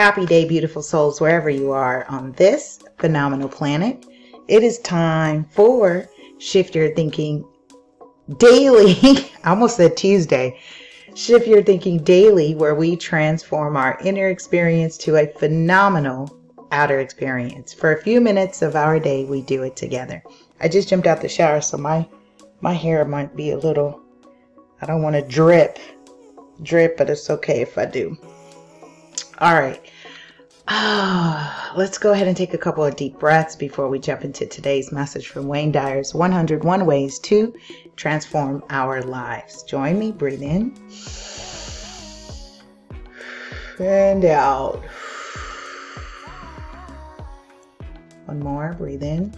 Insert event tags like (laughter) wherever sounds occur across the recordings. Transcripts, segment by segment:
Happy day, beautiful souls, wherever you are on this phenomenal planet. It is time for Shift Your Thinking Daily. (laughs) I almost said Tuesday. Shift Your Thinking Daily, where we transform our inner experience to a phenomenal outer experience. For a few minutes of our day, we do it together. I just jumped out the shower, so my my hair might be a little. I don't want to drip, drip, but it's okay if I do. All right. Ah, let's go ahead and take a couple of deep breaths before we jump into today's message from Wayne Dyer's 101 Ways to Transform Our Lives. Join me, breathe in and out. One more, breathe in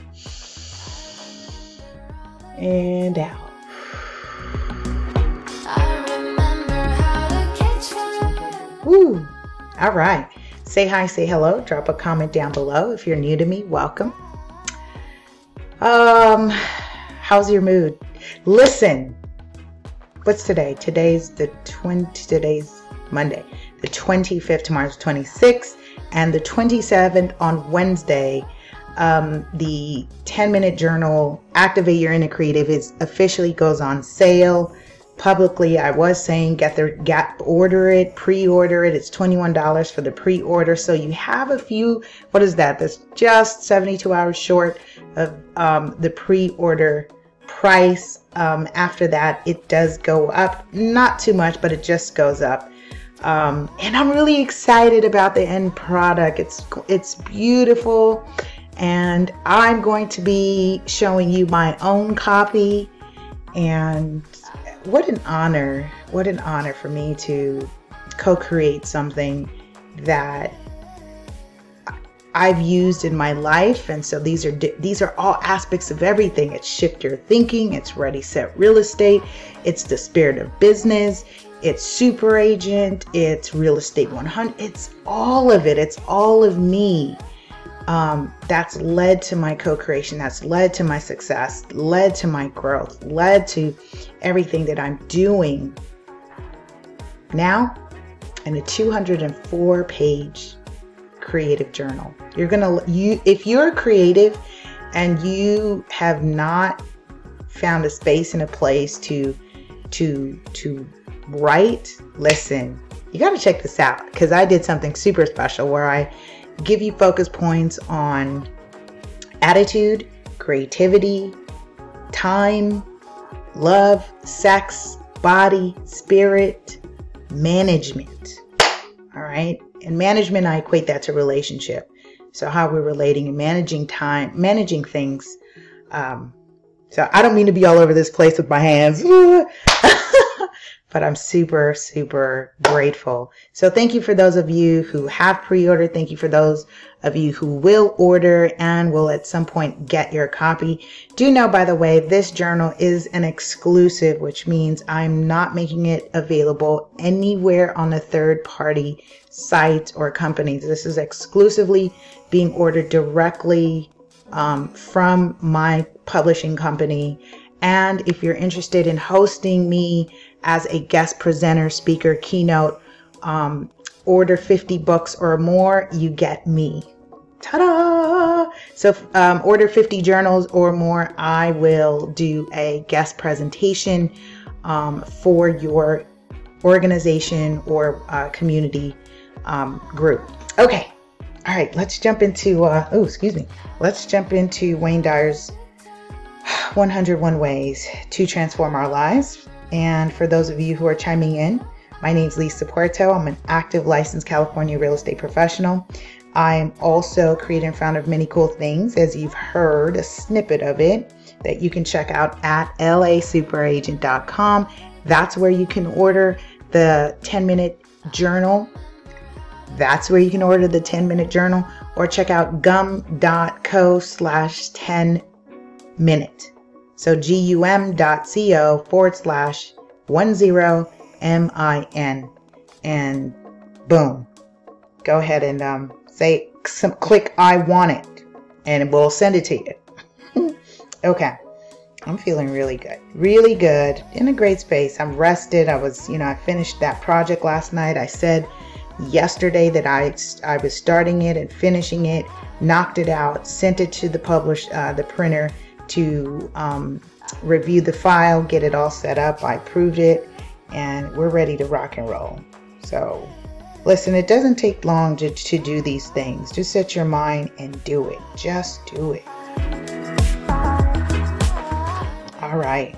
and out. Woo! All right. Say hi, say hello, drop a comment down below. If you're new to me, welcome. Um, how's your mood? Listen, what's today? Today's the 20, today's Monday, the 25th, tomorrow's 26th, and the 27th on Wednesday. Um, the 10 minute journal, Activate Your Inner Creative, is officially goes on sale publicly I was saying get the get order it, pre-order it. It's $21 for the pre-order. So you have a few, what is that? That's just 72 hours short of um, the pre-order price. Um, after that, it does go up, not too much, but it just goes up. Um, and I'm really excited about the end product. It's it's beautiful, and I'm going to be showing you my own copy and what an honor, what an honor for me to co create something that I've used in my life. And so these are these are all aspects of everything. It's shift your thinking, it's ready set real estate, it's the spirit of business, it's super agent, it's real estate 100. It's all of it. It's all of me um, that's led to my co creation, that's led to my success, led to my growth, led to everything that I'm doing now in a 204 page creative journal. You're gonna, you, if you're creative and you have not found a space and a place to, to, to write, listen, you got to check this out because I did something super special where I give you focus points on attitude, creativity, time, love, sex, body, spirit, management. All right. And management, I equate that to relationship. So, how we're relating and managing time, managing things. Um, so, I don't mean to be all over this place with my hands. (laughs) but I'm super, super grateful. So thank you for those of you who have pre-ordered. Thank you for those of you who will order and will at some point get your copy. Do know, by the way, this journal is an exclusive, which means I'm not making it available anywhere on a third party site or companies. This is exclusively being ordered directly um, from my publishing company. And if you're interested in hosting me as a guest presenter, speaker, keynote, um, order 50 books or more, you get me. Ta-da! So um, order 50 journals or more, I will do a guest presentation um, for your organization or uh, community um, group. Okay. All right, let's jump into, uh, oh, excuse me. Let's jump into Wayne Dyer's (sighs) 101 Ways to Transform Our Lives. And for those of you who are chiming in, my name is Lisa Puerto. I'm an active licensed California real estate professional. I'm also creator and founder of many cool things, as you've heard a snippet of it that you can check out at lasuperagent.com. That's where you can order the 10 minute journal. That's where you can order the 10 minute journal or check out gum.co slash 10 minute. So gum.co forward slash 10min. And boom. Go ahead and um, say, some, click I want it, and we'll send it to you. (laughs) okay. I'm feeling really good. Really good. In a great space. I'm rested. I was, you know, I finished that project last night. I said yesterday that I I was starting it and finishing it, knocked it out, sent it to the publish uh, the printer to um, review the file, get it all set up. I approved it, and we're ready to rock and roll. So, listen, it doesn't take long to, to do these things. Just set your mind and do it. Just do it. All right.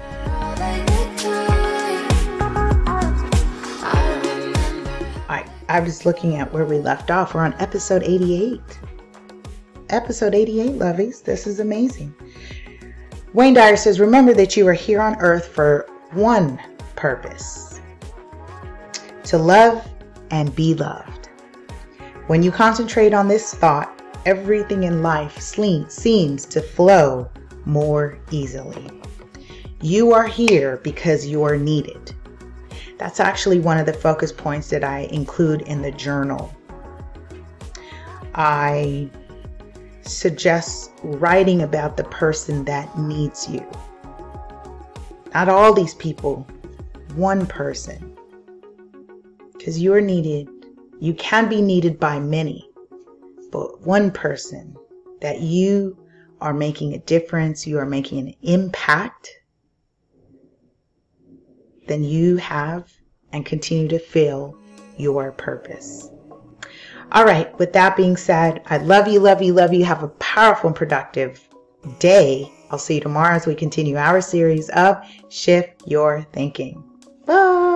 I, I was looking at where we left off. We're on episode 88. Episode 88, lovies. This is amazing. Wayne Dyer says, Remember that you are here on earth for one purpose to love and be loved. When you concentrate on this thought, everything in life seems to flow more easily. You are here because you are needed. That's actually one of the focus points that I include in the journal. I suggest writing about the person that needs you. Not all these people, one person. Because you are needed. You can be needed by many, but one person that you are making a difference, you are making an impact, then you have and continue to fill your purpose. All right, with that being said, I love you, love you, love you. Have a powerful and productive day. I'll see you tomorrow as we continue our series of Shift Your Thinking. Bye.